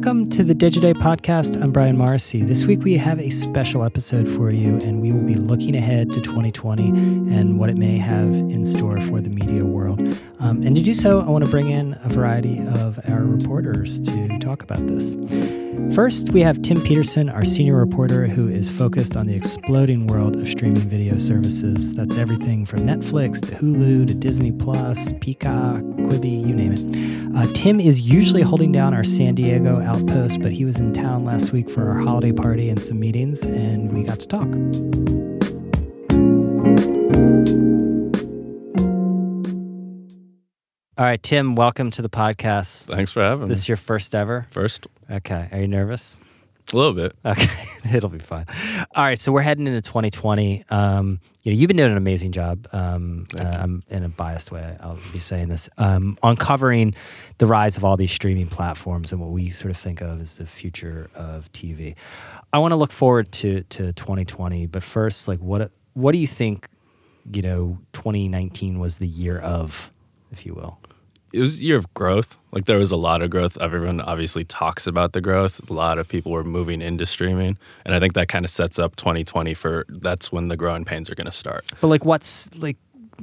Welcome to the Digiday podcast. I'm Brian Morrissey. This week we have a special episode for you, and we will be looking ahead to 2020 and what it may have in store for the media world. Um, and to do so, I want to bring in a variety of our reporters to talk about this. First, we have Tim Peterson, our senior reporter, who is focused on the exploding world of streaming video services. That's everything from Netflix to Hulu to Disney Plus, Peacock, Quibi, you name it. Uh, Tim is usually holding down our San Diego outpost, but he was in town last week for our holiday party and some meetings, and we got to talk. All right, Tim, welcome to the podcast. Thanks for having This me. is your first ever? First, Okay. Are you nervous? a little bit. Okay, it'll be fine. All right, so we're heading into 2020. Um, you know, you've been doing an amazing job. Um, uh, I'm in a biased way. I'll be saying this um, on covering the rise of all these streaming platforms and what we sort of think of as the future of TV. I want to look forward to to 2020, but first, like, what what do you think? You know, 2019 was the year of, if you will. It was year of growth. Like there was a lot of growth. Everyone obviously talks about the growth. A lot of people were moving into streaming, and I think that kind of sets up 2020 for that's when the growing pains are going to start. But like, what's like?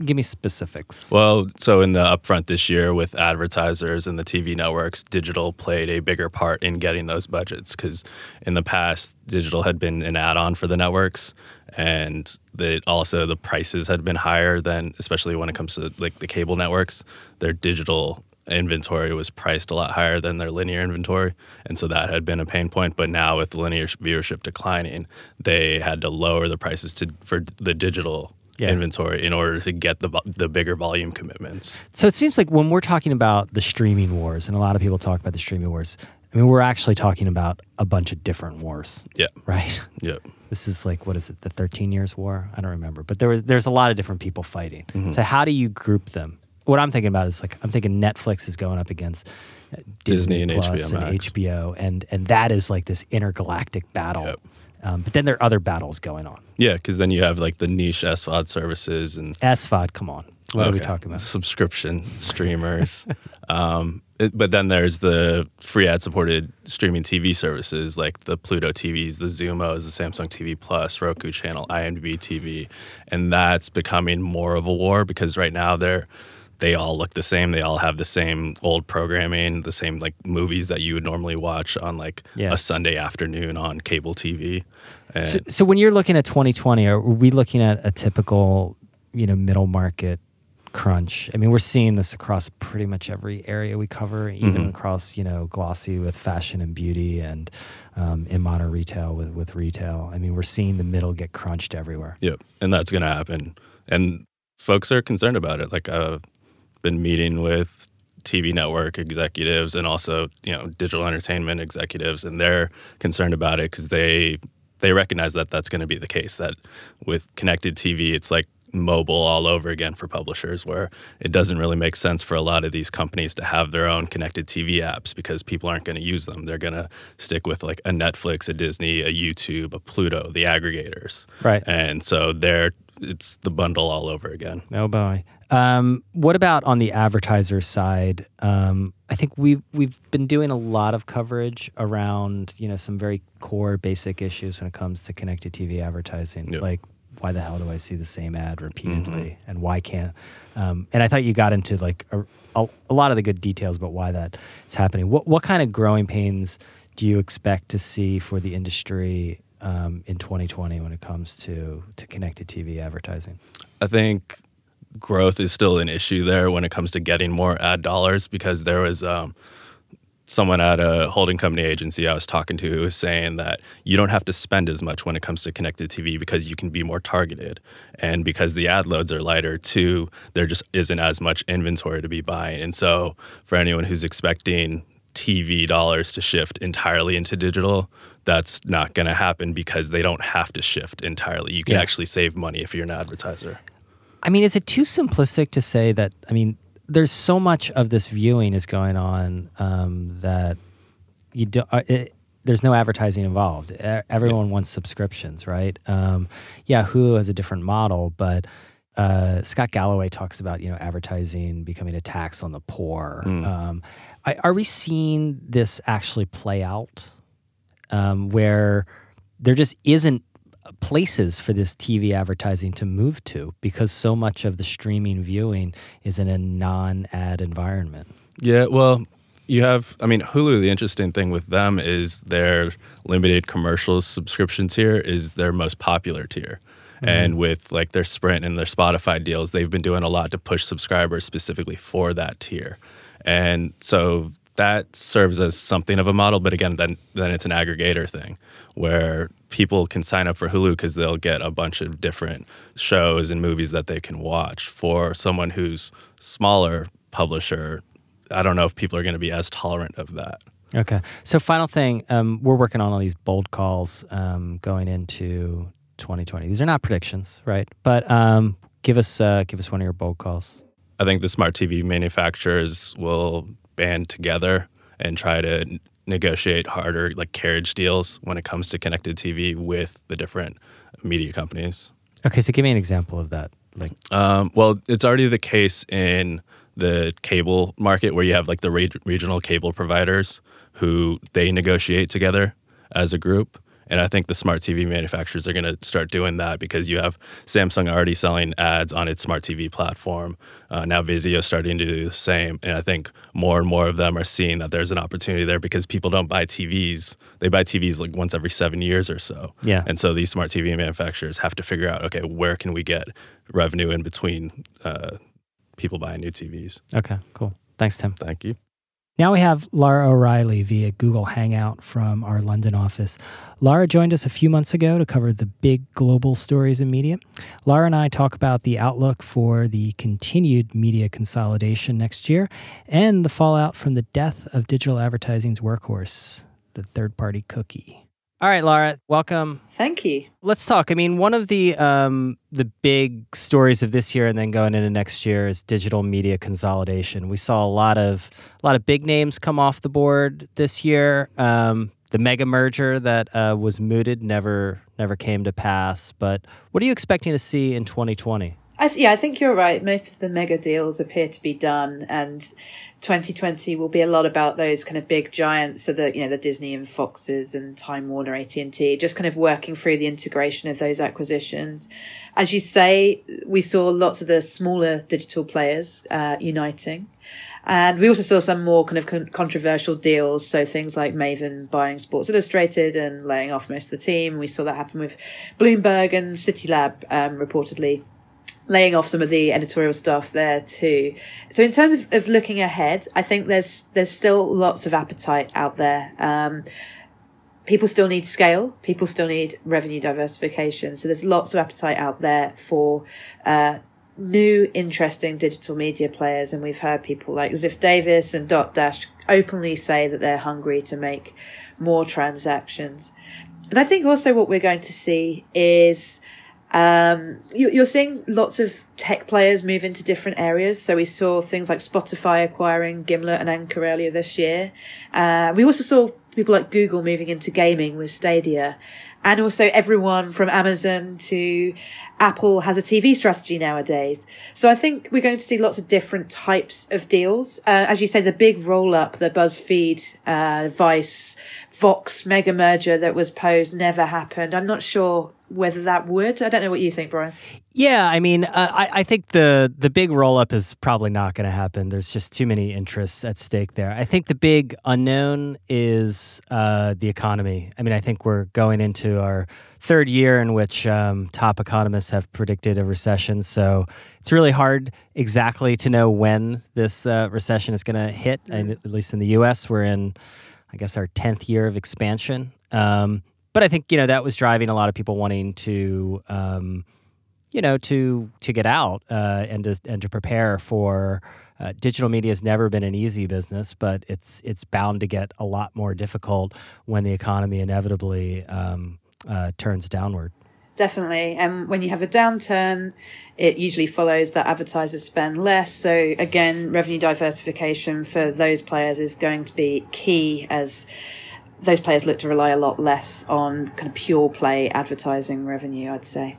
Give me specifics. Well, so in the upfront this year with advertisers and the TV networks, digital played a bigger part in getting those budgets because in the past, digital had been an add-on for the networks, and that also the prices had been higher than, especially when it comes to like the cable networks, their digital inventory was priced a lot higher than their linear inventory, and so that had been a pain point. But now with linear viewership declining, they had to lower the prices to for the digital Yeah. inventory in order to get the the bigger volume commitments. So it seems like when we're talking about the streaming wars, and a lot of people talk about the streaming wars, I mean, we're actually talking about a bunch of different wars, Yeah. right? Yep. This is like what is it, the 13 years war? I don't remember, but there was there's a lot of different people fighting. Mm-hmm. So how do you group them? What I'm thinking about is like I'm thinking Netflix is going up against uh, Disney, Disney and Plus HBO and HBO, and and that is like this intergalactic battle. Yep. Um, but then there are other battles going on. Yeah, because then you have like the niche SVOD services and SVOD, come on, what are we talking about? Subscription streamers. um, it- but then there's the free ad supported streaming TV services like the Pluto TVs, the Xumos, the Samsung TV Plus, Roku channel, IMDb TV, and that's becoming more of a war because right now they're they all look the same. They all have the same old programming, the same like movies that you would normally watch on like Yeah. a Sunday afternoon on cable TV. And So, so when you're looking at 2020, are we looking at a typical, you know, middle market crunch? I mean, we're seeing this across pretty much every area we cover, even Mhm. across, you know, glossy with fashion and beauty, and um, in modern retail with with retail. I mean, we're seeing the middle get crunched everywhere. Yep, and that's going to happen. And folks are concerned about it. Like I've been meeting with TV network executives and also you know digital entertainment executives, and they're concerned about it because they they recognize that that's going to be the case. That with connected TV, it's like mobile all over again for publishers where it doesn't really make sense for a lot of these companies to have their own connected TV apps because people aren't going to use them. They're going to stick with like a Netflix, a Disney, a YouTube, a Pluto, the aggregators. Right. And so there, it's the bundle all over again. Oh boy. Um, what about on the advertiser side? Um, I think we've we've been doing a lot of coverage around you know some very core basic issues when it comes to connected TV advertising, Yep. like why the hell do I see the same ad repeatedly, and why can't? Um, and I thought you got into like a, a, a lot of the good details about why that is happening. What what kind of growing pains do you expect to see for the industry um, in 2020 when it comes to to connected TV advertising? I think growth is still an issue there when it comes to getting more ad dollars because there was um, someone at a holding company agency I was talking to who was saying that you don't have to spend as much when it comes to connected TV because you can be more targeted. And because the ad loads are lighter too, there just isn't as much inventory to be buying. And so for anyone who's expecting TV dollars to shift entirely into digital, that's not going to happen because they don't have to shift entirely. You can Yeah. actually save money if you're an advertiser. I mean, is it too simplistic to say that? I mean, there's so much of this viewing is going on um, that you do, uh, it, there's no advertising involved. Everyone wants subscriptions, right? Um, yeah, Hulu has a different model, but uh, Scott Galloway talks about you know advertising becoming a tax on the poor. Mm. Um, I, are we seeing this actually play out, um, where there just isn't places for this TV advertising to move to because so much of the streaming viewing is in a non-ad environment? Yeah, well, you have, I mean, Hulu, the interesting thing with them is their limited commercial subscriptions tier is their most popular tier. Mm-hmm. And with like their Sprint and their Spotify deals, they've been doing a lot to push subscribers specifically for that tier. And so that serves as something of a model, but again, then then it's an aggregator thing where people can sign up for Hulu because they'll get a bunch of different shows and movies that they can watch. For someone who's smaller publisher, I don't know if people are going to be as tolerant of that. Okay. So, final thing, um, we're working on all these bold calls um, going into 2020. These are not predictions, right? But um, give us uh, give us one of your bold calls. I think the smart TV manufacturers will band together and try to negotiate harder like carriage deals when it comes to connected TV with the different media companies. Okay, so give me an example of that. Like, Um, well, it's already the case in the cable market where you have like the re- regional cable providers who they negotiate together as a group. And I think the smart TV manufacturers are going to start doing that because you have Samsung already selling ads on its smart TV platform. Uh, now Vizio starting to do the same. And I think more and more of them are seeing that there's an opportunity there because people don't buy TVs. They buy TVs like once every seven years or so. Yeah. And so these smart TV manufacturers have to figure out, okay, where can we get revenue in between uh, people buying new TVs? okay, cool. Thanks, Tim. Thank you. Now we have Lara O'Reilly via Google Hangout from our London office. Lara joined us a few months ago to cover the big global stories in media. Lara and I talk about the outlook for the continued media consolidation next year and the fallout from the death of digital advertising's workhorse, the third party cookie. All right, Laura, welcome. Thank you. Let's talk. I mean, one of the um, the big stories of this year and then going into next year is digital media consolidation. We saw a lot of a lot of big names come off the board this year. Um, the mega merger that uh, was mooted never never came to pass. But what are you expecting to see in 2020? I th- yeah, I think you're right. Most of the mega deals appear to be done, and 2020 will be a lot about those kind of big giants, so the you know the Disney and Foxes and Time Warner, AT and T, just kind of working through the integration of those acquisitions. As you say, we saw lots of the smaller digital players uh, uniting. And we also saw some more kind of con- controversial deals. So things like Maven buying Sports Illustrated and laying off most of the team. We saw that happen with Bloomberg and CityLab, um, reportedly laying off some of the editorial stuff there too. So in terms of, of looking ahead, I think there's there's still lots of appetite out there. Um, people still need scale. People still need revenue diversification. So there's lots of appetite out there for uh, new, interesting digital media players. And we've heard people like Ziff Davis and Dotdash openly say that they're hungry to make more transactions. And I think also what we're going to see is um, you, you're seeing lots of tech players move into different areas. So we saw things like Spotify acquiring Gimlet and Anchor earlier this year. Uh, we also saw people like Google moving into gaming with Stadia. And also everyone from Amazon to Apple has a TV strategy nowadays. So I think we're going to see lots of different types of deals. Uh, as you say, the big roll up, the BuzzFeed, uh, Vice, Vox mega merger that was posed never happened. I'm not sure whether that would. I don't know what you think, Brian. Yeah, I mean, uh, I, I think the the big roll up is probably not going to happen. There's just too many interests at stake there. I think the big unknown is uh, the economy. I mean, I think we're going into our third year in which um, top economists have predicted a recession. So it's really hard exactly to know when this uh, recession is going to hit. And at least in the U.S., we're in, I guess, our tenth year of expansion. Um, but I think you know that was driving a lot of people wanting to. Um, you know, to to get out uh, and to and to prepare for uh, digital media has never been an easy business, but it's it's bound to get a lot more difficult when the economy inevitably um, uh, turns downward. Definitely. And when you have a downturn, it usually follows that advertisers spend less. So again, revenue diversification for those players is going to be key as those players look to rely a lot less on kind of pure play advertising revenue, I'd say.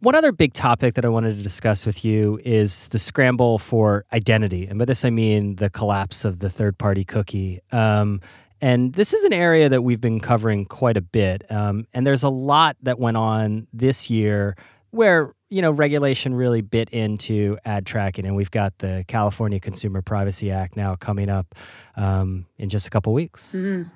One other big topic that I wanted to discuss with you is the scramble for identity. And by this, I mean the collapse of the third party cookie. Um, and this is an area that we've been covering quite a bit. Um, and there's a lot that went on this year where you know regulation really bit into ad tracking, and we've got the California Consumer Privacy Act now coming up um, in just a couple weeks. Mm-hmm.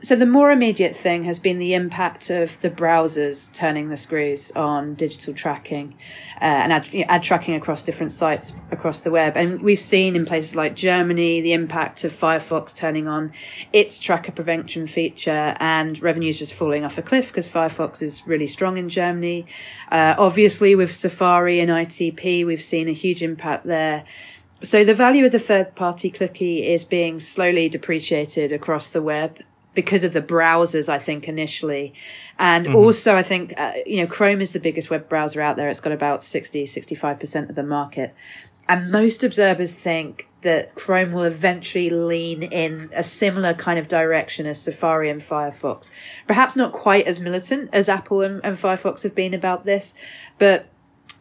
So the more immediate thing has been the impact of the browsers turning the screws on digital tracking uh, and ad, you know, ad, tracking across different sites across the web. And we've seen in places like Germany the impact of Firefox turning on its tracker prevention feature and revenues just falling off a cliff because Firefox is really strong in Germany. Uh, obviously, with Safari and ITP, we've seen a huge impact there. So the value of the third party cookie is being slowly depreciated across the web because of the browsers, I think, initially. And mm-hmm. also, I think, uh, you know, Chrome is the biggest web browser out there. It's got about 60, 65% of the market. And most observers think that Chrome will eventually lean in a similar kind of direction as Safari and Firefox. Perhaps not quite as militant as Apple and, and Firefox have been about this, but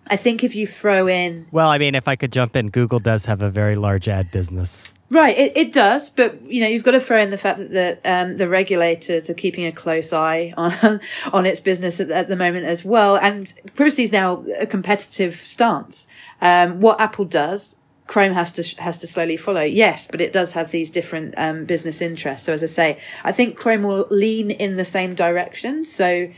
I think if you throw in. Well, I mean, if I could jump in, Google does have a very large ad business. Right, it, it does, but you know you've got to throw in the fact that the um, the regulators are keeping a close eye on on its business at, at the moment as well, and privacy is now a competitive stance. Um, what Apple does, Chrome has to has to slowly follow. Yes, but it does have these different um, business interests. So as I say, I think Chrome will lean in the same direction. So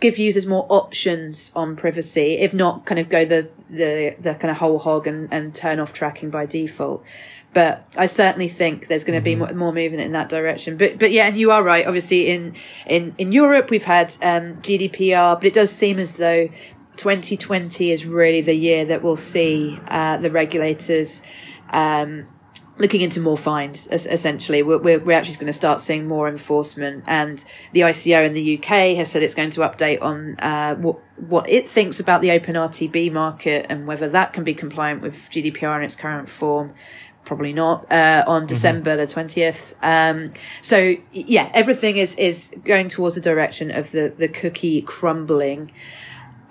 give users more options on privacy, if not kind of go the the the kind of whole hog and, and turn off tracking by default. But I certainly think there's going to mm-hmm. be more, movement in that direction. But but yeah, and you are right. Obviously, in in in Europe, we've had um, GDPR, but it does seem as though 2020 is really the year that we'll see uh, the regulators. Um, looking into more fines essentially we're, we're, actually going to start seeing more enforcement and the ICO in the UK has said it's going to update on uh, what what it thinks about the open RTB market and whether that can be compliant with GDPR in its current form probably not uh, on mm-hmm. December mm-hmm. the 20th um, so yeah everything is is going towards the direction of the the cookie crumbling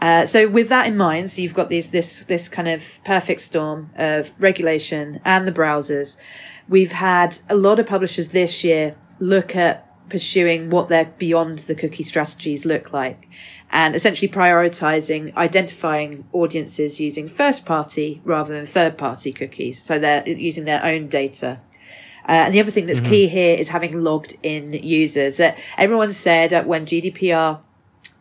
uh, so with that in mind, so you've got these this this kind of perfect storm of regulation and the browsers. We've had a lot of publishers this year look at pursuing what their beyond the cookie strategies look like and essentially prioritizing identifying audiences using first party rather than third party cookies. So they're using their own data. Uh, and the other thing that's mm-hmm. key here is having logged in users that everyone said when GDPR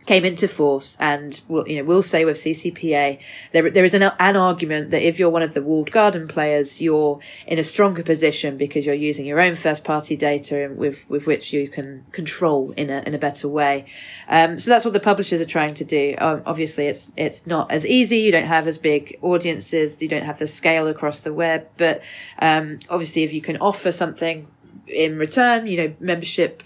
came into force and we'll, you know, we'll say with CCPA, there, there is an, an argument that if you're one of the walled garden players, you're in a stronger position because you're using your own first party data with, with which you can control in a, in a better way. Um, so that's what the publishers are trying to do. Um, obviously it's, it's not as easy. You don't have as big audiences. You don't have the scale across the web, but, um, obviously if you can offer something in return, you know, membership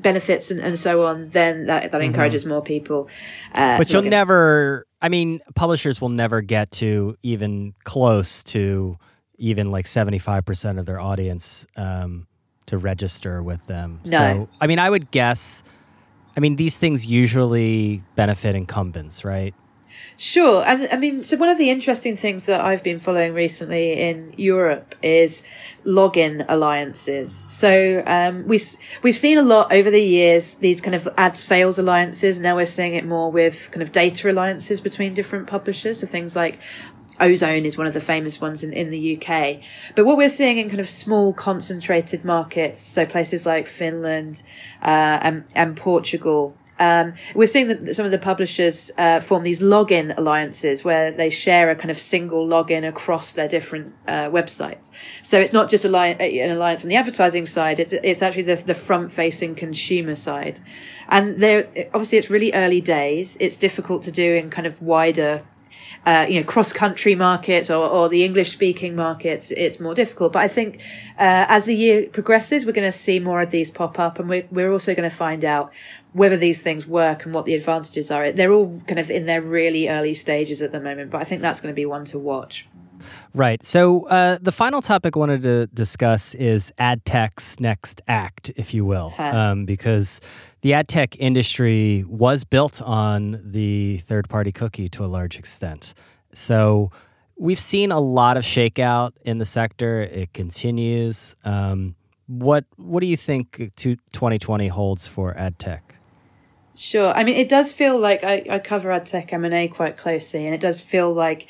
benefits and, and so on, then that, that mm-hmm. encourages more people. Uh, but you'll never, I mean, publishers will never get to even close to even like 75% of their audience um, to register with them. No. So, I mean, I would guess, I mean, these things usually benefit incumbents, right? Sure. And I mean, so one of the interesting things that I've been following recently in Europe is login alliances. So, um, we, we've seen a lot over the years, these kind of ad sales alliances. Now we're seeing it more with kind of data alliances between different publishers. So things like Ozone is one of the famous ones in, in the UK. But what we're seeing in kind of small concentrated markets, so places like Finland, uh, and, and Portugal, um, we're seeing that some of the publishers uh, form these login alliances where they share a kind of single login across their different uh, websites. So it's not just a an alliance on the advertising side; it's it's actually the the front facing consumer side. And there, obviously, it's really early days. It's difficult to do in kind of wider uh, you know, cross country markets or, or the English speaking markets, it's more difficult. But I think uh, as the year progresses, we're going to see more of these pop up, and we're, we're also going to find out whether these things work and what the advantages are. They're all kind of in their really early stages at the moment, but I think that's going to be one to watch. Right. So uh, the final topic I wanted to discuss is ad tech's next act, if you will, um, because the ad tech industry was built on the third party cookie to a large extent. So we've seen a lot of shakeout in the sector. It continues. Um, what What do you think 2020 holds for ad tech? Sure. I mean, it does feel like I, I cover ad tech M and A quite closely, and it does feel like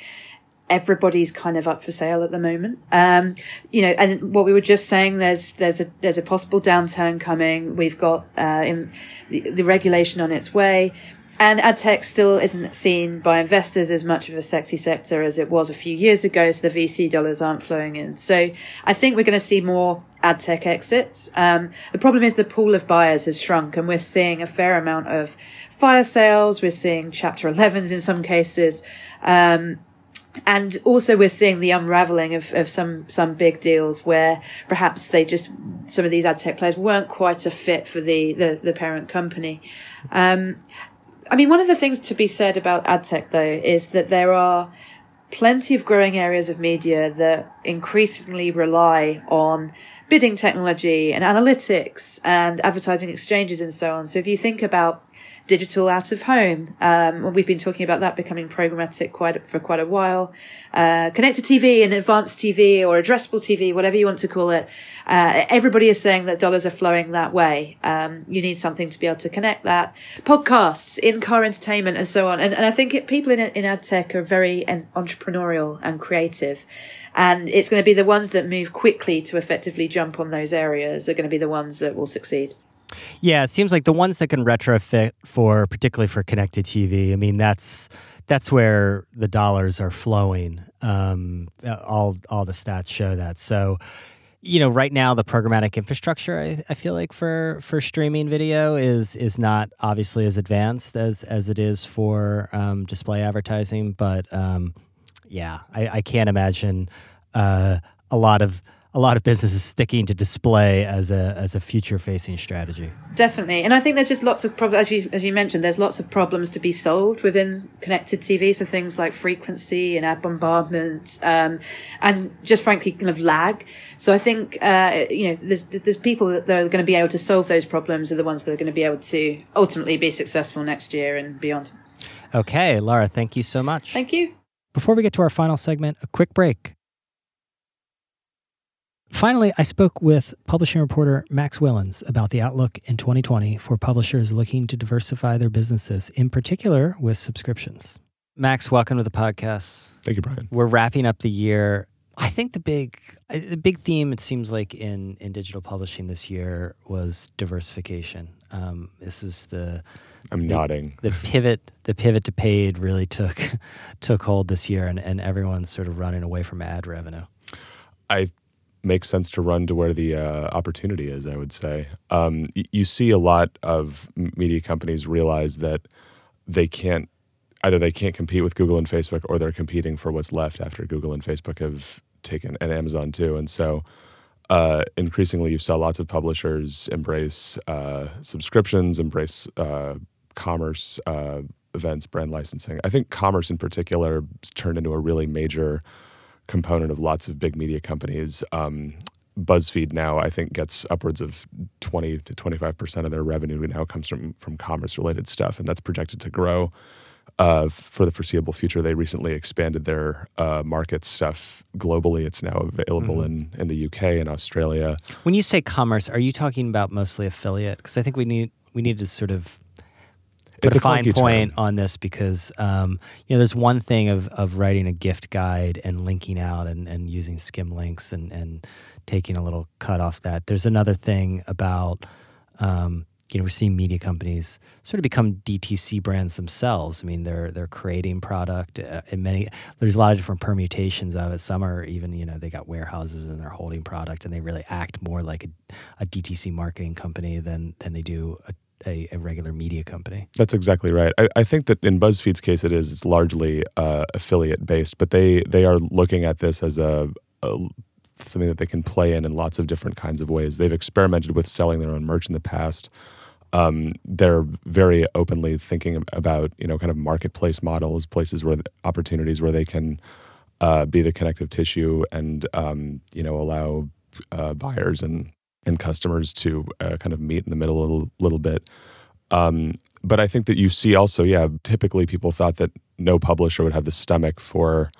everybody's kind of up for sale at the moment. Um, you know, and what we were just saying, there's there's a there's a possible downturn coming. We've got uh, in, the, the regulation on its way. And ad tech still isn't seen by investors as much of a sexy sector as it was a few years ago. So the VC dollars aren't flowing in. So I think we're going to see more ad tech exits. Um, the problem is the pool of buyers has shrunk and we're seeing a fair amount of fire sales. We're seeing chapter 11s in some cases. Um, and also we're seeing the unraveling of, of some some big deals where perhaps they just some of these ad tech players weren't quite a fit for the the, the parent company. Um, i mean one of the things to be said about ad tech though is that there are plenty of growing areas of media that increasingly rely on bidding technology and analytics and advertising exchanges and so on. So if you think about digital out of home. Um, we've been talking about that becoming programmatic quite for quite a while. Uh, connected TV and advanced TV or addressable TV, whatever you want to call it. Uh, everybody is saying that dollars are flowing that way. Um, you need something to be able to connect that. Podcasts, in-car entertainment, and so on. And, and I think it, people in in ad tech are very entrepreneurial and creative, and it's going to be the ones that move quickly to effectively jump on those areas are going to be the ones that will succeed. Yeah, it seems like the ones that can retrofit for, particularly for connected TV. I mean, that's that's where the dollars are flowing. Um, all all the stats show that. So, you know, right now the programmatic infrastructure, I, I feel like for for streaming video is is not obviously as advanced as as it is for um, display advertising. But um, yeah, I, I can't imagine uh, a lot of a lot of businesses sticking to display as a as a future facing strategy. Definitely, and I think there's just lots of problems as you as you mentioned. There's lots of problems to be solved within connected TV. So things like frequency and ad bombardment, um, and just frankly, kind of lag. So I think uh, you know there's there's people that are going to be able to solve those problems are the ones that are going to be able to ultimately be successful next year and beyond. Okay, Laura, thank you so much. Thank you. Before we get to our final segment, a quick break. Finally, I spoke with publishing reporter Max Willens about the outlook in 2020 for publishers looking to diversify their businesses, in particular with subscriptions. Max, welcome to the podcast. Thank you, Brian. We're wrapping up the year. I think the big the big theme it seems like in in digital publishing this year was diversification. Um, this is the I'm the, nodding. The pivot the pivot to paid really took took hold this year, and, and everyone's sort of running away from ad revenue. I makes sense to run to where the uh, opportunity is. I would say um, y- you see a lot of media companies realize that they can't either they can't compete with Google and Facebook, or they're competing for what's left after Google and Facebook have taken and Amazon too. And so uh, increasingly, you saw lots of publishers embrace uh, subscriptions, embrace uh, commerce uh, events, brand licensing. I think commerce in particular turned into a really major component of lots of big media companies. Um, BuzzFeed now, I think, gets upwards of 20 to 25% of their revenue now comes from, from commerce related stuff, and that's projected to grow uh, for the foreseeable future. They recently expanded their uh, market stuff globally. It's now available mm-hmm. in, in the UK and Australia. When you say commerce, are you talking about mostly affiliate? Because I think we need we need to sort of put it's a, a fine point term. on this because um, you know there's one thing of, of writing a gift guide and linking out and, and using Skimlinks and, and taking a little cut off that. There's another thing about um, you know we're seeing media companies sort of become DTC brands themselves. I mean they're they're creating product uh, in many. There's a lot of different permutations of it. Some are even you know they got warehouses and they're holding product and they really act more like a, a DTC marketing company than than they do a a, a, regular media company. That's exactly right. I, I, think that in BuzzFeed's case, it is it's largely uh, affiliate based, but they they are looking at this as a, a, something that they can play in in lots of different kinds of ways. They've experimented with selling their own merch in the past. Um, they're very openly thinking about you know kind of marketplace models, places where opportunities where they can uh, be the connective tissue and um, you know allow uh, buyers and and customers to uh, kind of meet in the middle a little, little bit. Um, but I think that you see also, yeah, typically people thought that no publisher would have the stomach for,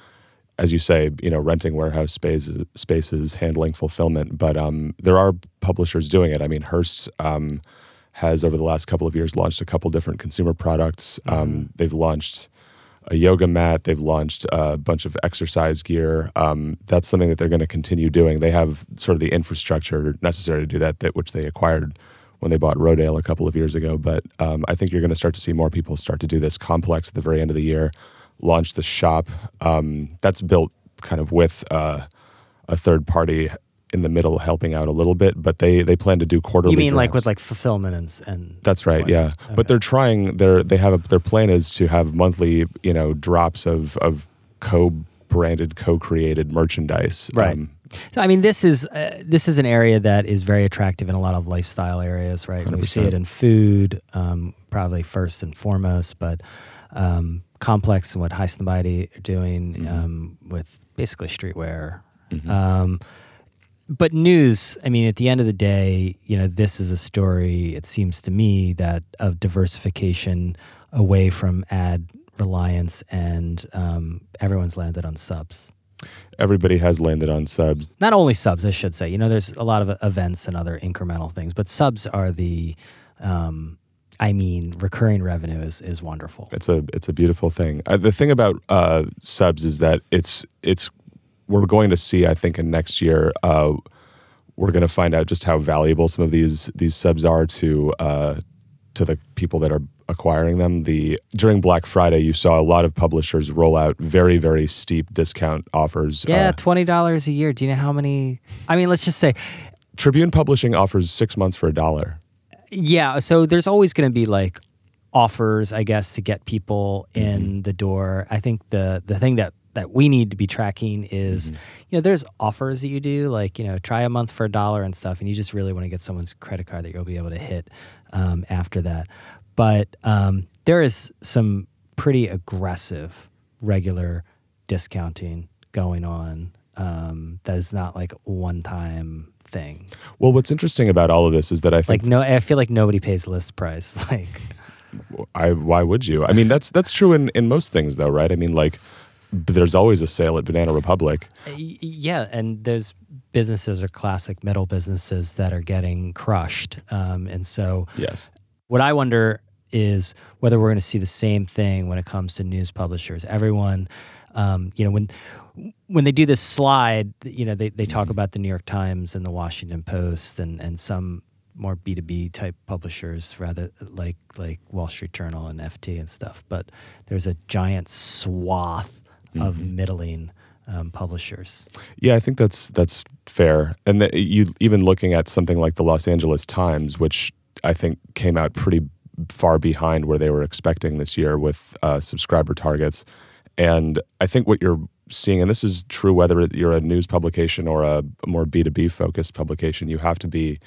as you say, you know, renting warehouse spaces, spaces handling fulfillment. But um, there are publishers doing it. I mean, Hearst um, has over the last couple of years launched a couple different consumer products. Um, mm-hmm. They've launched a yoga mat. They've launched a bunch of exercise gear. Um, that's something that they're going to continue doing. They have sort of the infrastructure necessary to do that, that which they acquired when they bought Rodale a couple of years ago. But um, I think you're going to start to see more people start to do this complex at the very end of the year. Launch the shop um, that's built kind of with uh, a third party in the middle helping out a little bit, but they they plan to do quarterly. You mean drops. like with like fulfillment and and That's right, yeah. Okay. But they're trying. They're they have a, their plan is to have monthly, you know, drops of of co-branded, co-created merchandise. Right. Um, so, I mean, this is uh, this is an area that is very attractive in a lot of lifestyle areas, right? And we see it in food, um, probably first and foremost, but um, complex and what Highsnobiety are doing mm-hmm. um, with basically streetwear. Mm-hmm. But news, I mean, at the end of the day, you know, this is a story, it seems to me, that of diversification away from ad reliance and um, everyone's landed on subs. Everybody has landed on subs. Not only subs, I should say. You know, there's a lot of events and other incremental things, but subs are the, um, I mean, recurring revenue is is wonderful. It's a it's a beautiful thing. Uh, the thing about uh, subs is that it's it's we're going to see, I think, in next year, uh, we're going to find out just how valuable some of these these subs are to uh, to the people that are acquiring them. The during Black Friday, you saw a lot of publishers roll out very very steep discount offers. Yeah, uh, twenty dollars a year. Do you know how many? I mean, let's just say Tribune Publishing offers six months for a dollar. Yeah, so there's always going to be like offers, I guess, to get people in mm-hmm. the door. I think the the thing that that we need to be tracking is, mm-hmm. you know, there's offers that you do, like, you know, try a month for a dollar and stuff, and you just really want to get someone's credit card that you'll be able to hit um, after that. But um, there is some pretty aggressive regular discounting going on um, that is not like one time thing. Well, what's interesting about all of this is that I think like no, I feel like nobody pays list price. Like, I why would you? I mean, that's that's true in in most things, though, right? I mean, like there's always a sale at Banana Republic. Uh, yeah, and there's businesses or classic metal businesses that are getting crushed, um, and so yes, what I wonder is whether we're going to see the same thing when it comes to news publishers. Everyone, um, you know, when when they do this slide, you know, they, they talk mm-hmm. about the New York Times and the Washington Post and and some more B two B type publishers, rather like like Wall Street Journal and FT and stuff. But there's a giant swath mm-hmm. of middling um, publishers. Yeah, I think that's that's fair. And the, you even looking at something like the Los Angeles Times, which I think came out pretty far behind where they were expecting this year with uh, subscriber targets. And I think what you're seeing, and this is true whether you're a news publication or a more B2B focused publication, you have to be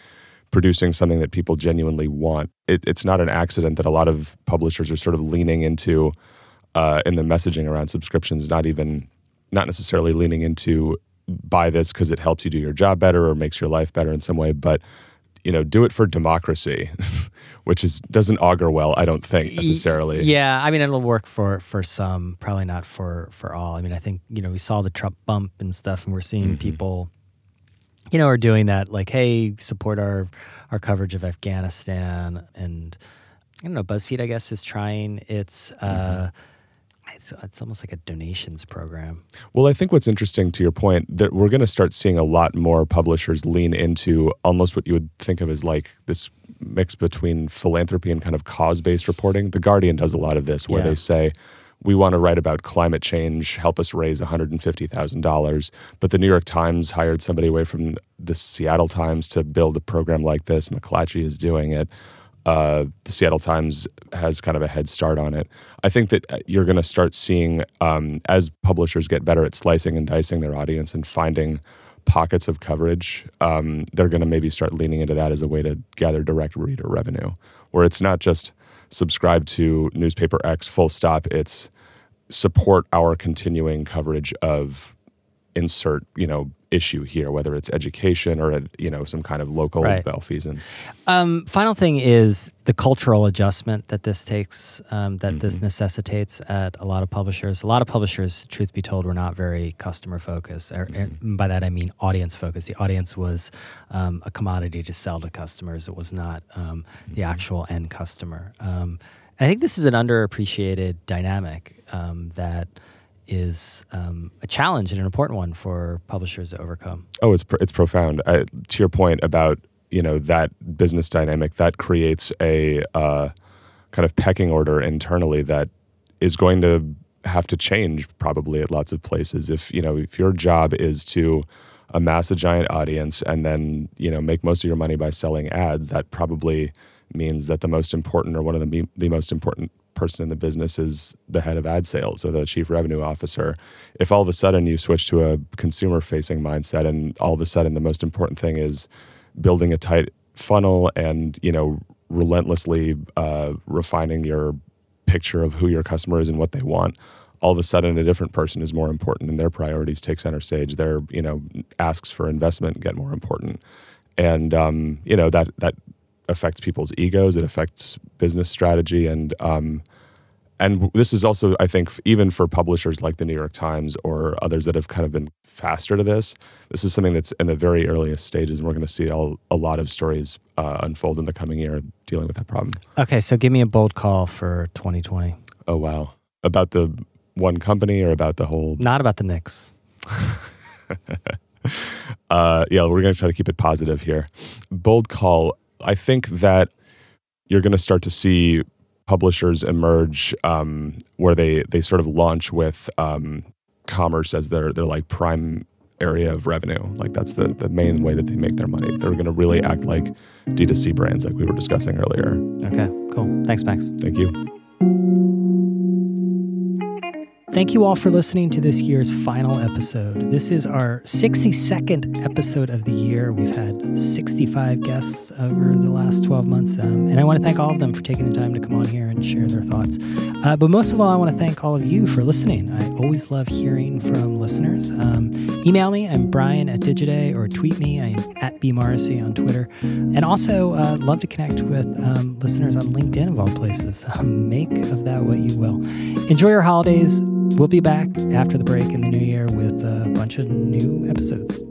producing something that people genuinely want. It, it's not an accident that a lot of publishers are sort of leaning into uh, in the messaging around subscriptions, not even not necessarily leaning into buy this because it helps you do your job better or makes your life better in some way, but you know, do it for democracy, which is doesn't augur well, I don't think necessarily. Yeah, I mean, it'll work for for some, probably not for for all. I mean, I think you know we saw the Trump bump and stuff, and we're seeing mm-hmm. people, you know, are doing that. Like, hey, support our our coverage of Afghanistan, and I don't know, BuzzFeed, I guess, is trying its. Uh, mm-hmm it's, it's almost like a donations program. Well, I think what's interesting to your point that we're going to start seeing a lot more publishers lean into almost what you would think of as like this mix between philanthropy and kind of cause-based reporting. The Guardian does a lot of this where yeah. they say we want to write about climate change, help us raise $150,000. But the New York Times hired somebody away from the Seattle Times to build a program like this. McClatchy is doing it uh, the Seattle Times has kind of a head start on it. I think that uh, you're going to start seeing um, as publishers get better at slicing and dicing their audience and finding pockets of coverage, um, they're going to maybe start leaning into that as a way to gather direct reader revenue, where it's not just subscribe to newspaper X full stop. It's support our continuing coverage of insert you know issue here whether it's education or you know some kind of local Right. malfeasance Um, final thing is the cultural adjustment that this takes, um, that this Mm-hmm. necessitates at a lot of publishers. A lot of publishers, truth be told, were not very customer focused. Mm-hmm. by that I mean audience focused. The audience was um, a commodity to sell to customers. It was not um, the Mm-hmm. actual end customer. Um, I think this is an underappreciated dynamic um, that is um, a challenge and an important one for publishers to overcome. Oh, it's pr- it's profound. I, to your point about you know that business dynamic, that creates a uh, kind of pecking order internally that is going to have to change probably at lots of places. If you know if your job is to amass a giant audience and then you know make most of your money by selling ads, that probably means that the most important or one of the the most important person in the business is the head of ad sales or the chief revenue officer. If all of a sudden you switch to a consumer facing mindset and all of a sudden the most important thing is building a tight funnel and you know relentlessly uh, refining your picture of who your customer is and what they want all of a sudden a different person is more important and their priorities take center stage their you know asks for investment get more important and um, you know that that affects people's egos it affects business strategy and um, and this is also i think even for publishers like the new york times or others that have kind of been faster to this this is something that's in the very earliest stages and we're going to see all, a lot of stories uh, unfold in the coming year dealing with that problem Okay, so give me a bold call for 2020. oh wow about the one company or about the whole Not about the Knicks. uh, yeah, we're going to try to keep it positive here. Bold call. I think that you're going to start to see publishers emerge um, where they they sort of launch with um, commerce as their their like prime area of revenue. Like that's the the main way that they make their money. They're going to really act like D2C brands, like we were discussing earlier. Okay, cool. Thanks, Max. Thank you. Thank you all for listening to this year's final episode. This is our 62nd episode of the year. We've had 65 guests over the last 12 months, um, and I want to thank all of them for taking the time to come on here and share their thoughts. Uh, but most of all, I want to thank all of you for listening. I always love hearing from listeners. Um, email me, I'm Brian at Digiday, or tweet me, I'm at bmorrissey on Twitter. And also, uh, love to connect with um, listeners on LinkedIn of all places. Make of that what you will. Enjoy your holidays. We'll be back after the break in the new year with a bunch of new episodes.